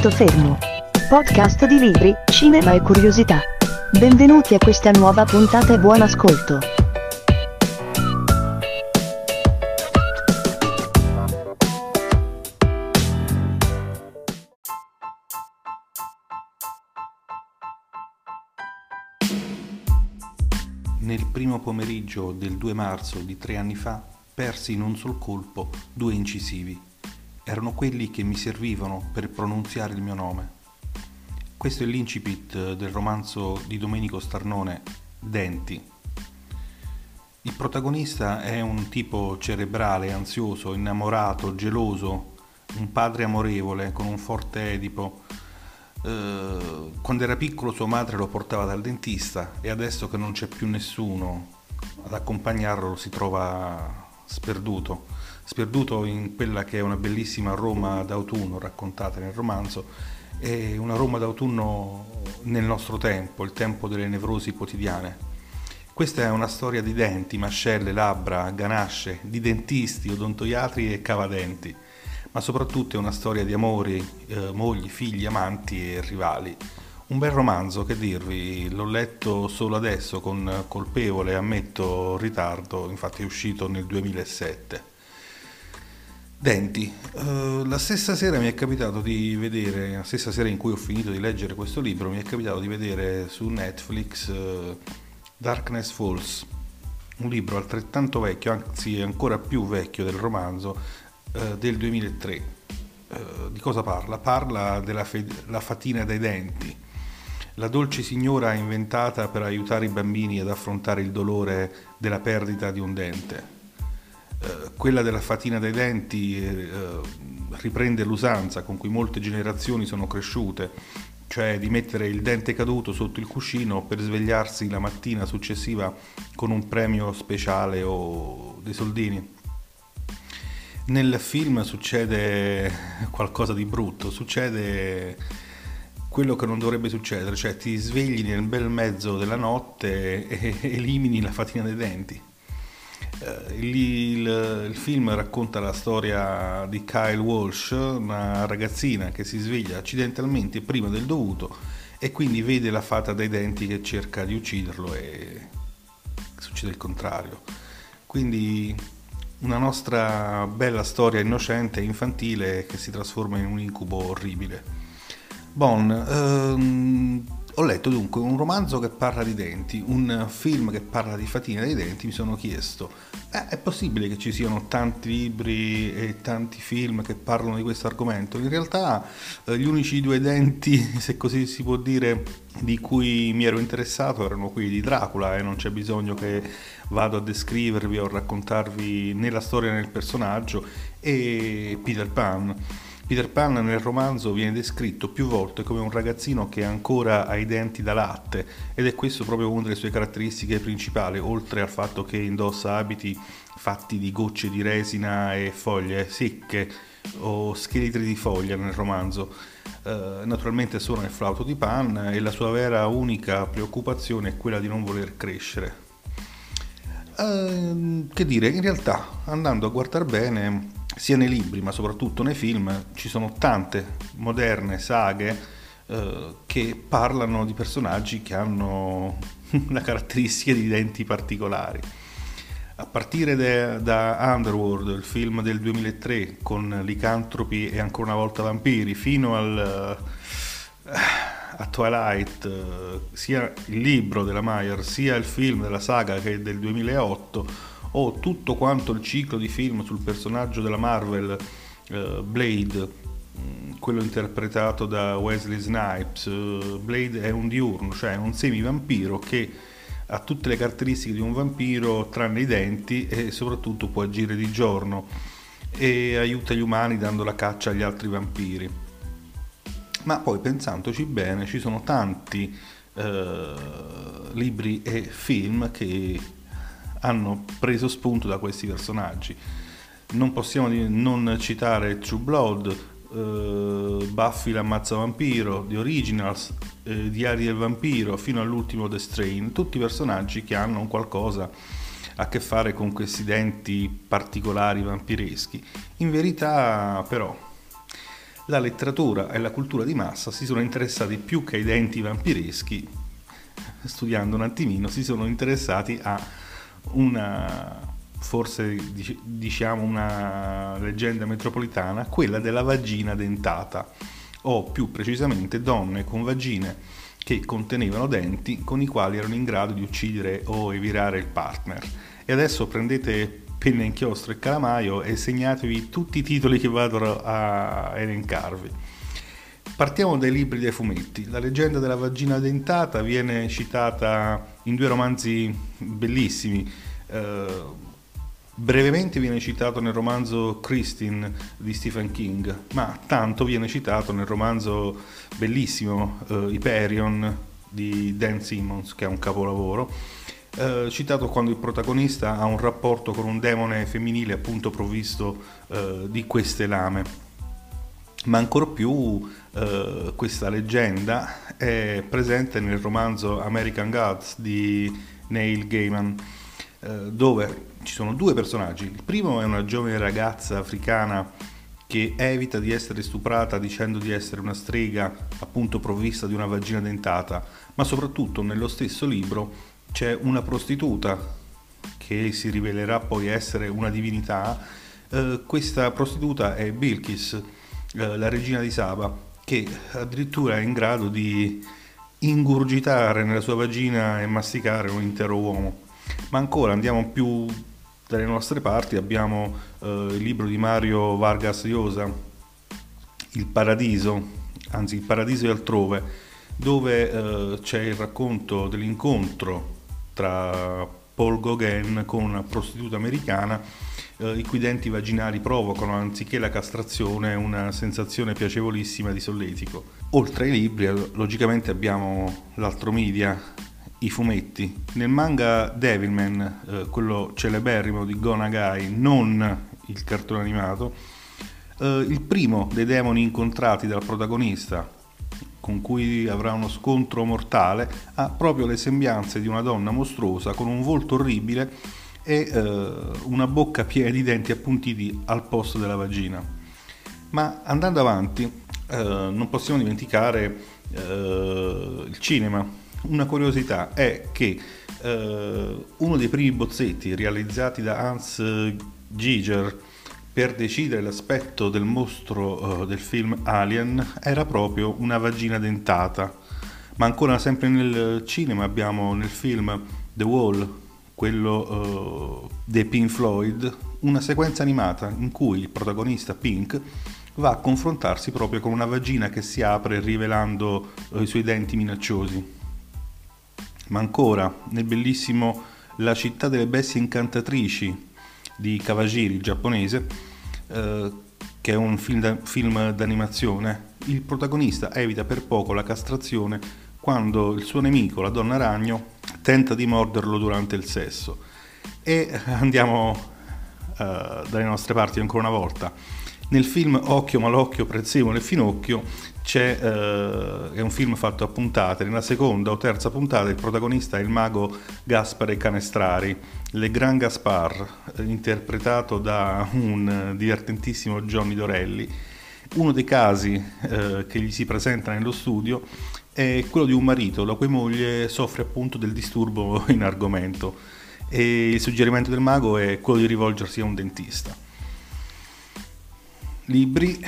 Punto fermo. Podcast di libri, cinema e curiosità. Benvenuti a questa nuova puntata e buon ascolto. Nel primo pomeriggio del 2 marzo di tre anni fa persi in un sol colpo due incisivi. Erano quelli che mi servivano per pronunziare il mio nome. Questo è l'incipit del romanzo di Domenico Starnone, Denti. Il protagonista è un tipo cerebrale, ansioso, innamorato, geloso, un padre amorevole con un forte Edipo eh, quando era piccolo sua madre lo portava dal dentista e adesso che non c'è più nessuno ad accompagnarlo si trova sperduto, sperduto in quella che è una bellissima Roma d'autunno raccontata nel romanzo e una Roma d'autunno nel nostro tempo, il tempo delle nevrosi quotidiane. Questa è una storia di denti, mascelle, labbra, ganasce, di dentisti, odontoiatri e cavadenti ma soprattutto è una storia di amori, eh, mogli, figli, amanti e rivali. Un bel romanzo, che dirvi, l'ho letto solo adesso con colpevole, ammetto, ritardo, infatti è uscito nel 2007. Denti, uh, la stessa sera mi è capitato di vedere, la stessa sera in cui ho finito di leggere questo libro, mi è capitato di vedere su Netflix uh, Darkness Falls, un libro altrettanto vecchio, anzi ancora più vecchio del romanzo, eh, del 2003. Eh, di cosa parla? Parla della fe- fatina dei denti, la dolce signora inventata per aiutare i bambini ad affrontare il dolore della perdita di un dente. Eh, quella della fatina dei denti eh, riprende l'usanza con cui molte generazioni sono cresciute, cioè di mettere il dente caduto sotto il cuscino per svegliarsi la mattina successiva con un premio speciale o dei soldini. Nel film succede qualcosa di brutto, succede quello che non dovrebbe succedere, cioè ti svegli nel bel mezzo della notte e elimini la fatina dei denti. Uh, il, il, il, film racconta la storia di Kyle Walsh, una ragazzina che si sveglia accidentalmente prima del dovuto e quindi vede la fata dei denti che cerca di ucciderlo e succede il contrario. Quindi una nostra bella storia innocente e infantile che si trasforma in un incubo orribile. Bon, ehm, ho letto dunque un romanzo che parla di denti, un film che parla di fatina dei denti, mi sono chiesto, eh, è possibile che ci siano tanti libri e tanti film che parlano di questo argomento? In realtà eh, gli unici due denti, se così si può dire, di cui mi ero interessato erano quelli di Dracula e non c'è bisogno che vado a descrivervi o raccontarvi né la storia né il personaggio e Peter Pan. Peter Pan nel romanzo viene descritto più volte come un ragazzino che ancora ha i denti da latte ed è questo proprio una delle sue caratteristiche principali, oltre al fatto che indossa abiti fatti di gocce di resina e foglie secche o scheletri di foglia nel romanzo. Uh, naturalmente suona il flauto di Pan e la sua vera unica preoccupazione è quella di non voler crescere. Uh, che dire, in realtà andando a guardare bene sia nei libri ma soprattutto nei film ci sono tante moderne saghe eh, che parlano di personaggi che hanno una caratteristica di denti particolari. A partire de, da Underworld, il film del 2003 con licantropi e ancora una volta vampiri, fino al, uh, a Twilight, uh, sia il libro della Meyer sia il film della saga che del 2008 o tutto quanto il ciclo di film sul personaggio della Marvel, uh, Blade, mm, quello interpretato da Wesley Snipes. Uh, Blade è un diurno, cioè un semi-vampiro che ha tutte le caratteristiche di un vampiro tranne i denti e soprattutto può agire di giorno e aiuta gli umani dando la caccia agli altri vampiri. Ma poi pensandoci bene ci sono tanti eh, libri e film che hanno preso spunto da questi personaggi. Non possiamo non citare True Blood, uh, Buffy l'ammazza vampiro, The Originals, uh, Diari del vampiro, fino all'ultimo The Strain, tutti personaggi che hanno qualcosa a che fare con questi denti particolari vampireschi. In verità però la letteratura e la cultura di massa si sono interessati più che ai denti vampireschi, studiando un attimino, si sono interessati a una forse diciamo una leggenda metropolitana, quella della vagina dentata, o più precisamente donne con vagine che contenevano denti con i quali erano in grado di uccidere o evirare il partner. E adesso prendete penna, inchiostro e calamaio e segnatevi tutti i titoli che vado a elencarvi. Partiamo dai libri dei fumetti. La leggenda della vagina dentata viene citata in due romanzi bellissimi. Uh, brevemente viene citato nel romanzo Christine di Stephen King, ma tanto viene citato nel romanzo bellissimo uh, Hyperion di Dan Simmons, che è un capolavoro eh, citato quando il protagonista ha un rapporto con un demone femminile appunto provvisto eh, di queste lame. Ma ancora più eh, questa leggenda è presente nel romanzo American Gods di Neil Gaiman, eh, dove ci sono due personaggi. Il primo è una giovane ragazza africana che evita di essere stuprata dicendo di essere una strega appunto provvista di una vagina dentata, ma soprattutto nello stesso libro c'è una prostituta che si rivelerà poi essere una divinità. Eh, questa prostituta è Bilkis, eh, la regina di Saba, che addirittura è in grado di ingurgitare nella sua vagina e masticare un intero uomo. Ma ancora andiamo più dalle nostre parti, abbiamo eh, il libro di Mario Vargas Llosa, Il Paradiso, anzi Il Paradiso è altrove, dove eh, c'è il racconto dell'incontro tra Paul Gauguin con una prostituta americana eh, i cui denti vaginali provocano, anziché la castrazione, una sensazione piacevolissima di solletico. Oltre ai libri, eh, logicamente abbiamo l'altro media, i fumetti. Nel manga Devilman, eh, quello celeberrimo di Go Nagai, non il cartone animato, eh, il primo dei demoni incontrati dal protagonista, con cui avrà uno scontro mortale, ha proprio le sembianze di una donna mostruosa con un volto orribile e eh, una bocca piena di denti appuntiti al posto della vagina. Ma andando avanti, eh, non possiamo dimenticare eh, il cinema. Una curiosità è che eh, uno dei primi bozzetti realizzati da Hans Giger per decidere l'aspetto del mostro uh, del film Alien era proprio una vagina dentata. Ma ancora sempre nel cinema abbiamo nel film The Wall, quello uh, dei Pink Floyd, una sequenza animata in cui il protagonista Pink va a confrontarsi proprio con una vagina che si apre rivelando uh, i suoi denti minacciosi. Ma ancora nel bellissimo La città delle bestie incantatrici di Kawajiri, il giapponese, eh, che è un film, da, film d'animazione, il protagonista evita per poco la castrazione quando il suo nemico, la donna ragno, tenta di morderlo durante il sesso. E andiamo uh, dalle nostre parti ancora una volta. Nel film Occhio Malocchio, Prezzemolo e Finocchio c'è, uh, è un film fatto a puntate, nella seconda o terza puntata il protagonista è il mago Gaspare Canestrari, Le Grand Gaspar, interpretato da un divertentissimo Johnny Dorelli. Uno dei casi uh, che gli si presenta nello studio è quello di un marito la cui moglie soffre appunto del disturbo in argomento e il suggerimento del mago è quello di rivolgersi a un dentista. Libri,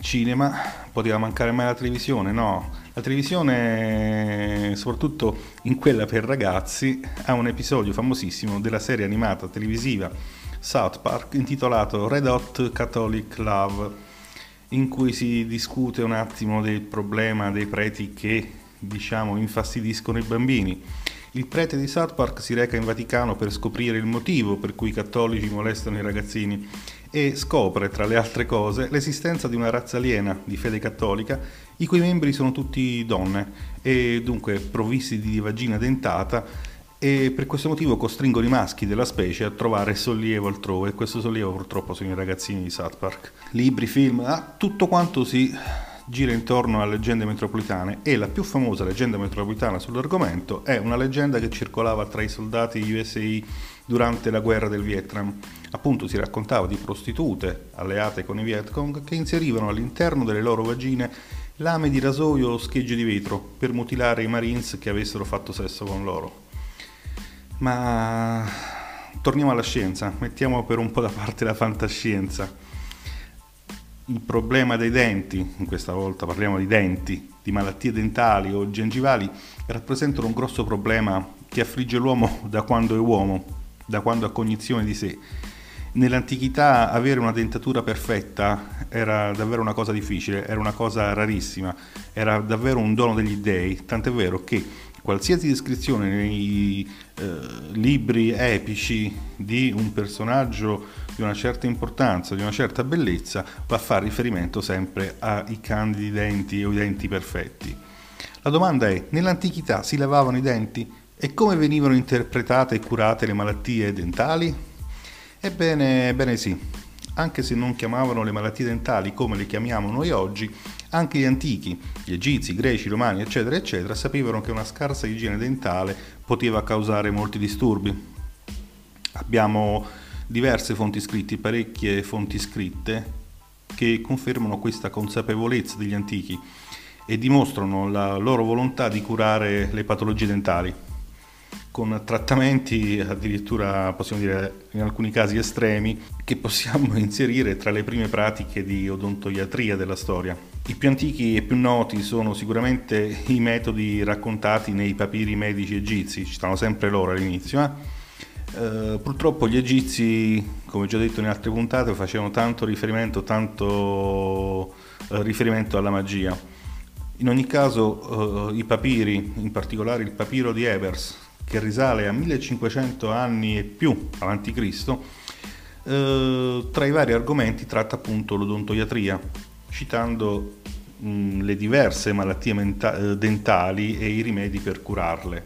cinema, poteva mancare mai la televisione? No, la televisione, soprattutto in quella per ragazzi, ha un episodio famosissimo della serie animata televisiva South Park intitolato Red Hot Catholic Love, in cui si discute un attimo del problema dei preti che, diciamo, infastidiscono i bambini. Il prete di South Park si reca in Vaticano per scoprire il motivo per cui i cattolici molestano i ragazzini e scopre, tra le altre cose, l'esistenza di una razza aliena di fede cattolica i cui membri sono tutti donne e dunque provvisti di vagina dentata e per questo motivo costringono i maschi della specie a trovare sollievo altrove e questo sollievo purtroppo sono i ragazzini di South Park. Libri, film, ah, tutto quanto si gira intorno alle leggende metropolitane e la più famosa leggenda metropolitana sull'argomento è una leggenda che circolava tra i soldati USA durante la guerra del Vietnam. Appunto si raccontava di prostitute alleate con i Vietcong che inserivano all'interno delle loro vagine lame di rasoio o schegge di vetro per mutilare i Marines che avessero fatto sesso con loro. Ma torniamo alla scienza, mettiamo per un po' da parte la fantascienza il problema dei denti, in questa volta parliamo di denti, di malattie dentali o gengivali, rappresentano un grosso problema che affligge l'uomo da quando è uomo, da quando ha cognizione di sé. Nell'antichità avere una dentatura perfetta era davvero una cosa difficile, era una cosa rarissima, era davvero un dono degli dei, tant'è vero che qualsiasi descrizione nei eh, libri epici di un personaggio di una certa importanza, di una certa bellezza, va a fare riferimento sempre ai candidi denti o i denti perfetti. La domanda è, nell'antichità si lavavano i denti? E come venivano interpretate e curate le malattie dentali? Ebbene, ebbene sì, anche se non chiamavano le malattie dentali come le chiamiamo noi oggi, anche gli antichi, gli egizi, i greci, i romani, eccetera, eccetera, sapevano che una scarsa igiene dentale poteva causare molti disturbi. Abbiamo diverse fonti scritte, parecchie fonti scritte, che confermano questa consapevolezza degli antichi e dimostrano la loro volontà di curare le patologie dentali con trattamenti addirittura possiamo dire in alcuni casi estremi che possiamo inserire tra le prime pratiche di odontoiatria della storia. I più antichi e più noti sono sicuramente i metodi raccontati nei papiri medici egizi, ci stanno sempre loro all'inizio. Eh? Eh, purtroppo gli egizi, come già detto in altre puntate, facevano tanto riferimento, tanto eh, riferimento alla magia. In ogni caso eh, i papiri, in particolare il papiro di Ebers, che risale a 1500 anni e più avanti Cristo, eh, tra i vari argomenti tratta appunto l'odontoiatria, citando mh, le diverse malattie menta- eh, dentali e i rimedi per curarle,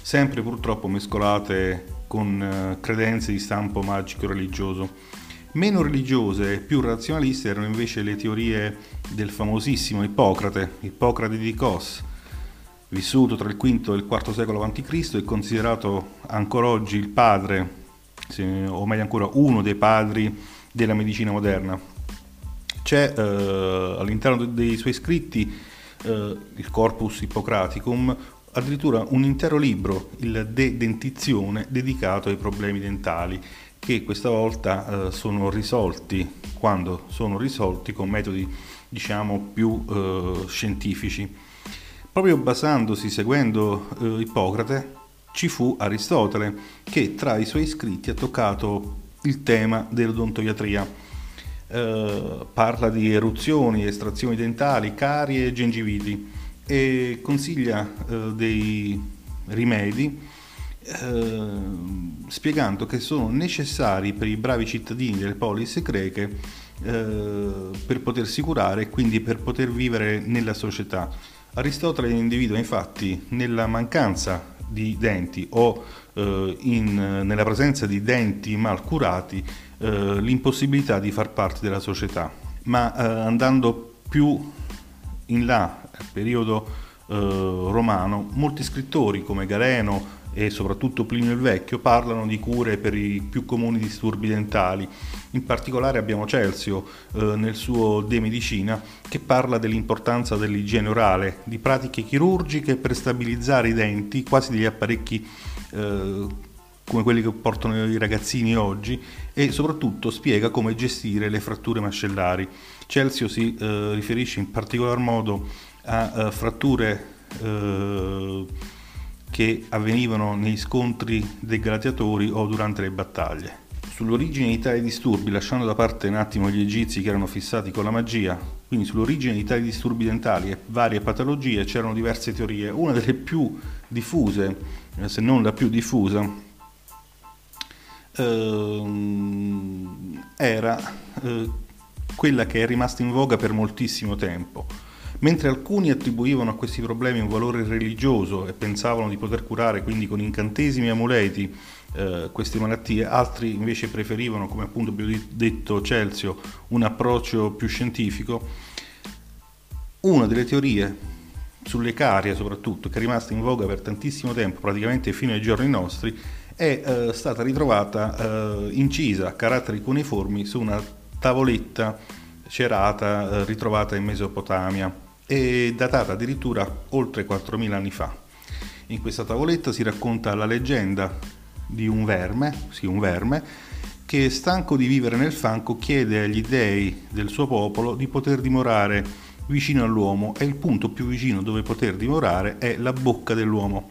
sempre purtroppo mescolate con eh, credenze di stampo magico-religioso. Meno religiose e più razionaliste erano invece le teorie del famosissimo Ippocrate, Ippocrate di Cos, vissuto tra il V e il IV secolo a.C. e considerato ancora oggi il padre, o meglio ancora uno dei padri della medicina moderna. C'è eh, all'interno dei suoi scritti eh, il Corpus Hippocraticum, addirittura un intero libro, il De Dentizione, dedicato ai problemi dentali, che questa volta eh, sono risolti, quando sono risolti con metodi diciamo più eh, scientifici. Proprio basandosi, seguendo eh, Ippocrate, ci fu Aristotele, che tra i suoi scritti ha toccato il tema dell'odontoiatria. Eh, parla di eruzioni, estrazioni dentali, carie e gengiviti e consiglia eh, dei rimedi eh, spiegando che sono necessari per i bravi cittadini delle polis greche eh, per potersi curare e quindi per poter vivere nella società Aristotele individua infatti nella mancanza di denti o eh, in, nella presenza di denti mal curati eh, l'impossibilità di far parte della società, ma eh, andando più in là, nel periodo eh, romano, molti scrittori come Galeno, e soprattutto Plinio il Vecchio parlano di cure per i più comuni disturbi dentali. In particolare abbiamo Celsio eh, nel suo De Medicina che parla dell'importanza dell'igiene orale, di pratiche chirurgiche per stabilizzare i denti, quasi degli apparecchi eh, come quelli che portano i ragazzini oggi e soprattutto spiega come gestire le fratture mascellari. Celsio si eh, riferisce in particolar modo a eh, fratture eh, che avvenivano nei scontri dei gladiatori o durante le battaglie. Sull'origine di tali disturbi, lasciando da parte un attimo gli egizi che erano fissati con la magia, quindi sull'origine di tali disturbi dentali e varie patologie c'erano diverse teorie. Una delle più diffuse, eh, se non la più diffusa, ehm, era eh, quella che è rimasta in voga per moltissimo tempo Mentre alcuni attribuivano a questi problemi un valore religioso e pensavano di poter curare quindi con incantesimi e amuleti eh, queste malattie, altri invece preferivano, come appunto abbiamo detto Celsio, un approccio più scientifico. Una delle teorie sulle carie soprattutto, che è rimasta in voga per tantissimo tempo, praticamente fino ai giorni nostri, è eh, stata ritrovata eh, incisa a caratteri cuneiformi su una tavoletta cerata eh, ritrovata in Mesopotamia e datata addirittura oltre 4.000 anni fa. In questa tavoletta si racconta la leggenda di un verme, sì un verme, che stanco di vivere nel fango chiede agli dei del suo popolo di poter dimorare vicino all'uomo e il punto più vicino dove poter dimorare è la bocca dell'uomo.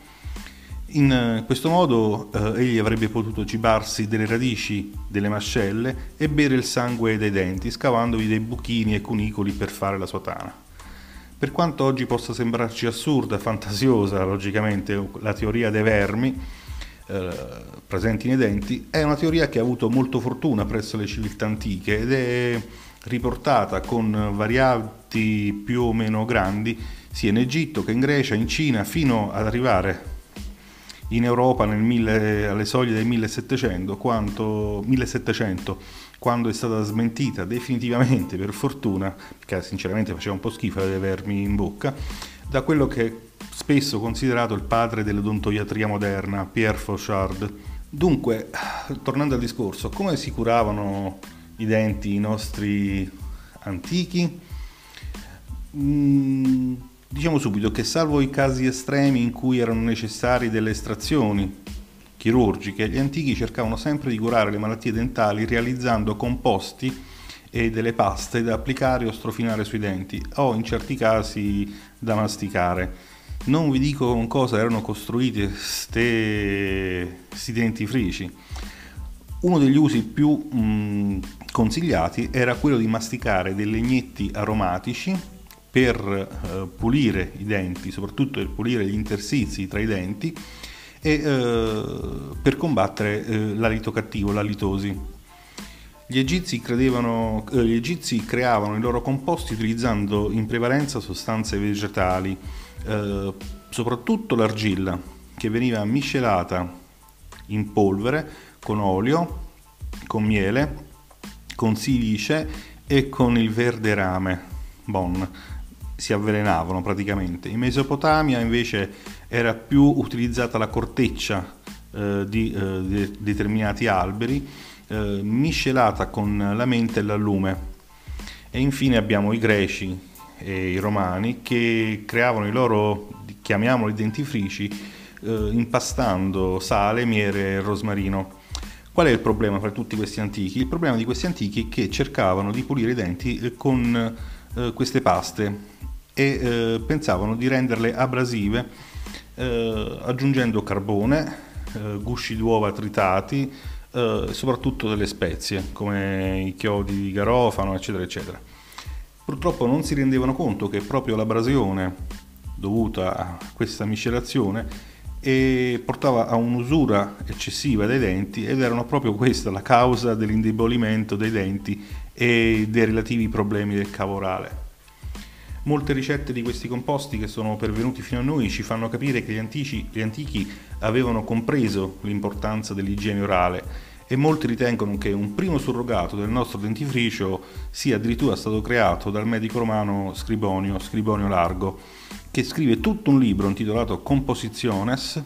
In eh, questo modo eh, egli avrebbe potuto cibarsi delle radici delle mascelle e bere il sangue dai denti, scavandovi dei buchini e cunicoli per fare la sua tana. Per quanto oggi possa sembrarci assurda, fantasiosa, logicamente, la teoria dei vermi eh, presenti nei denti, è una teoria che ha avuto molto fortuna presso le civiltà antiche ed è riportata con varianti più o meno grandi sia in Egitto che in Grecia, in Cina, fino ad arrivare in Europa mille, alle soglie del 1700 quando, 1700, quando è stata smentita definitivamente, per fortuna, perché sinceramente faceva un po' schifo avere vermi in bocca, da quello che è spesso considerato il padre dell'odontoiatria moderna, Pierre Fauchard. Dunque, tornando al discorso, come si curavano i denti i nostri antichi? Mm, Diciamo subito che salvo i casi estremi in cui erano necessarie delle estrazioni chirurgiche, gli antichi cercavano sempre di curare le malattie dentali realizzando composti e delle paste da applicare o strofinare sui denti o in certi casi da masticare. Non vi dico con cosa erano costruiti questi dentifrici. Uno degli usi più mh, consigliati era quello di masticare dei legnetti aromatici per eh, pulire i denti, soprattutto per pulire gli interstizi tra i denti e eh, per combattere eh, l'alito cattivo, la litosi. Gli egizi, credevano, gli egizi, creavano i loro composti utilizzando in prevalenza sostanze vegetali, eh, soprattutto l'argilla, che veniva miscelata in polvere con olio, con miele, con silice e con il verde rame, bon, si avvelenavano praticamente. In Mesopotamia invece era più utilizzata la corteccia eh, di, eh, di, determinati alberi eh, miscelata con la mente e l'allume. E infine abbiamo i greci e i romani che creavano i loro, chiamiamoli dentifrici, eh, impastando sale, miele e rosmarino. Qual è il problema fra tutti questi antichi? Il problema di questi antichi è che cercavano di pulire i denti eh, con eh, queste paste e eh, pensavano di renderle abrasive eh, aggiungendo carbone, eh, gusci d'uova tritati e eh, soprattutto delle spezie come i chiodi di garofano eccetera eccetera. Purtroppo non si rendevano conto che proprio l'abrasione dovuta a questa miscelazione portava a un'usura eccessiva dei denti ed erano proprio questa la causa dell'indebolimento dei denti e dei relativi problemi del cavo orale. Molte ricette di questi composti che sono pervenuti fino a noi ci fanno capire che gli antici, gli antichi avevano compreso l'importanza dell'igiene orale e molti ritengono che un primo surrogato del nostro dentifricio sia addirittura stato creato dal medico romano Scribonio, Scribonio Largo, che scrive tutto un libro intitolato Compositiones,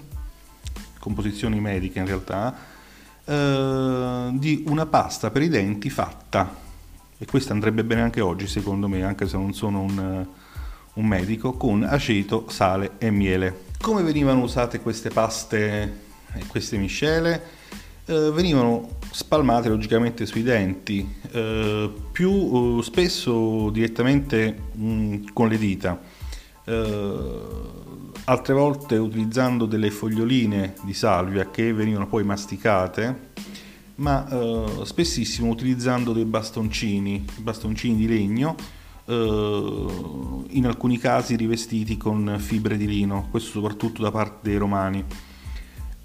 composizioni mediche in realtà, eh, di una pasta per i denti fatta e questo andrebbe bene anche oggi secondo me, anche se non sono un, un medico, con aceto, sale e miele. Come venivano usate queste paste e queste miscele? Eh, venivano spalmate logicamente sui denti, eh, più eh, spesso direttamente mh, mm, con le dita, eh, altre volte utilizzando delle foglioline di salvia che venivano poi masticate ma eh, spessissimo utilizzando dei bastoncini, bastoncini di legno, eh, in alcuni casi rivestiti con fibre di lino, questo soprattutto da parte dei romani.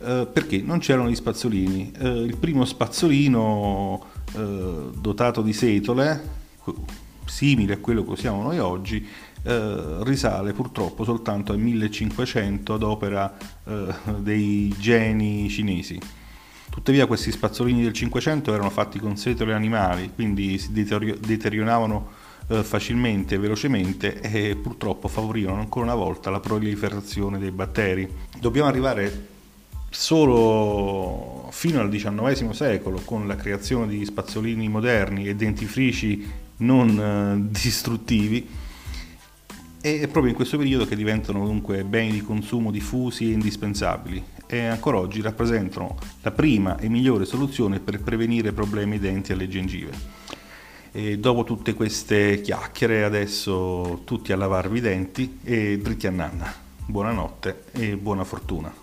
Eh, perché non c'erano gli spazzolini. Eh, il primo spazzolino eh, dotato di setole, simile a quello che usiamo noi oggi, eh, risale purtroppo soltanto al 1500 ad opera dei geni cinesi Tuttavia questi spazzolini del Cinquecento erano fatti con setole animali, quindi si deterioravano eh, facilmente e velocemente e purtroppo favorivano ancora una volta la proliferazione dei batteri. Dobbiamo arrivare solo fino al XIX secolo con la creazione di spazzolini moderni e dentifrici non eh, distruttivi e è proprio in questo periodo che diventano dunque beni di consumo diffusi e indispensabili e ancora oggi rappresentano la prima e migliore soluzione per prevenire problemi denti alle gengive. E dopo tutte queste chiacchiere adesso tutti a lavarvi i denti e dritti a nanna. Buonanotte e buona fortuna.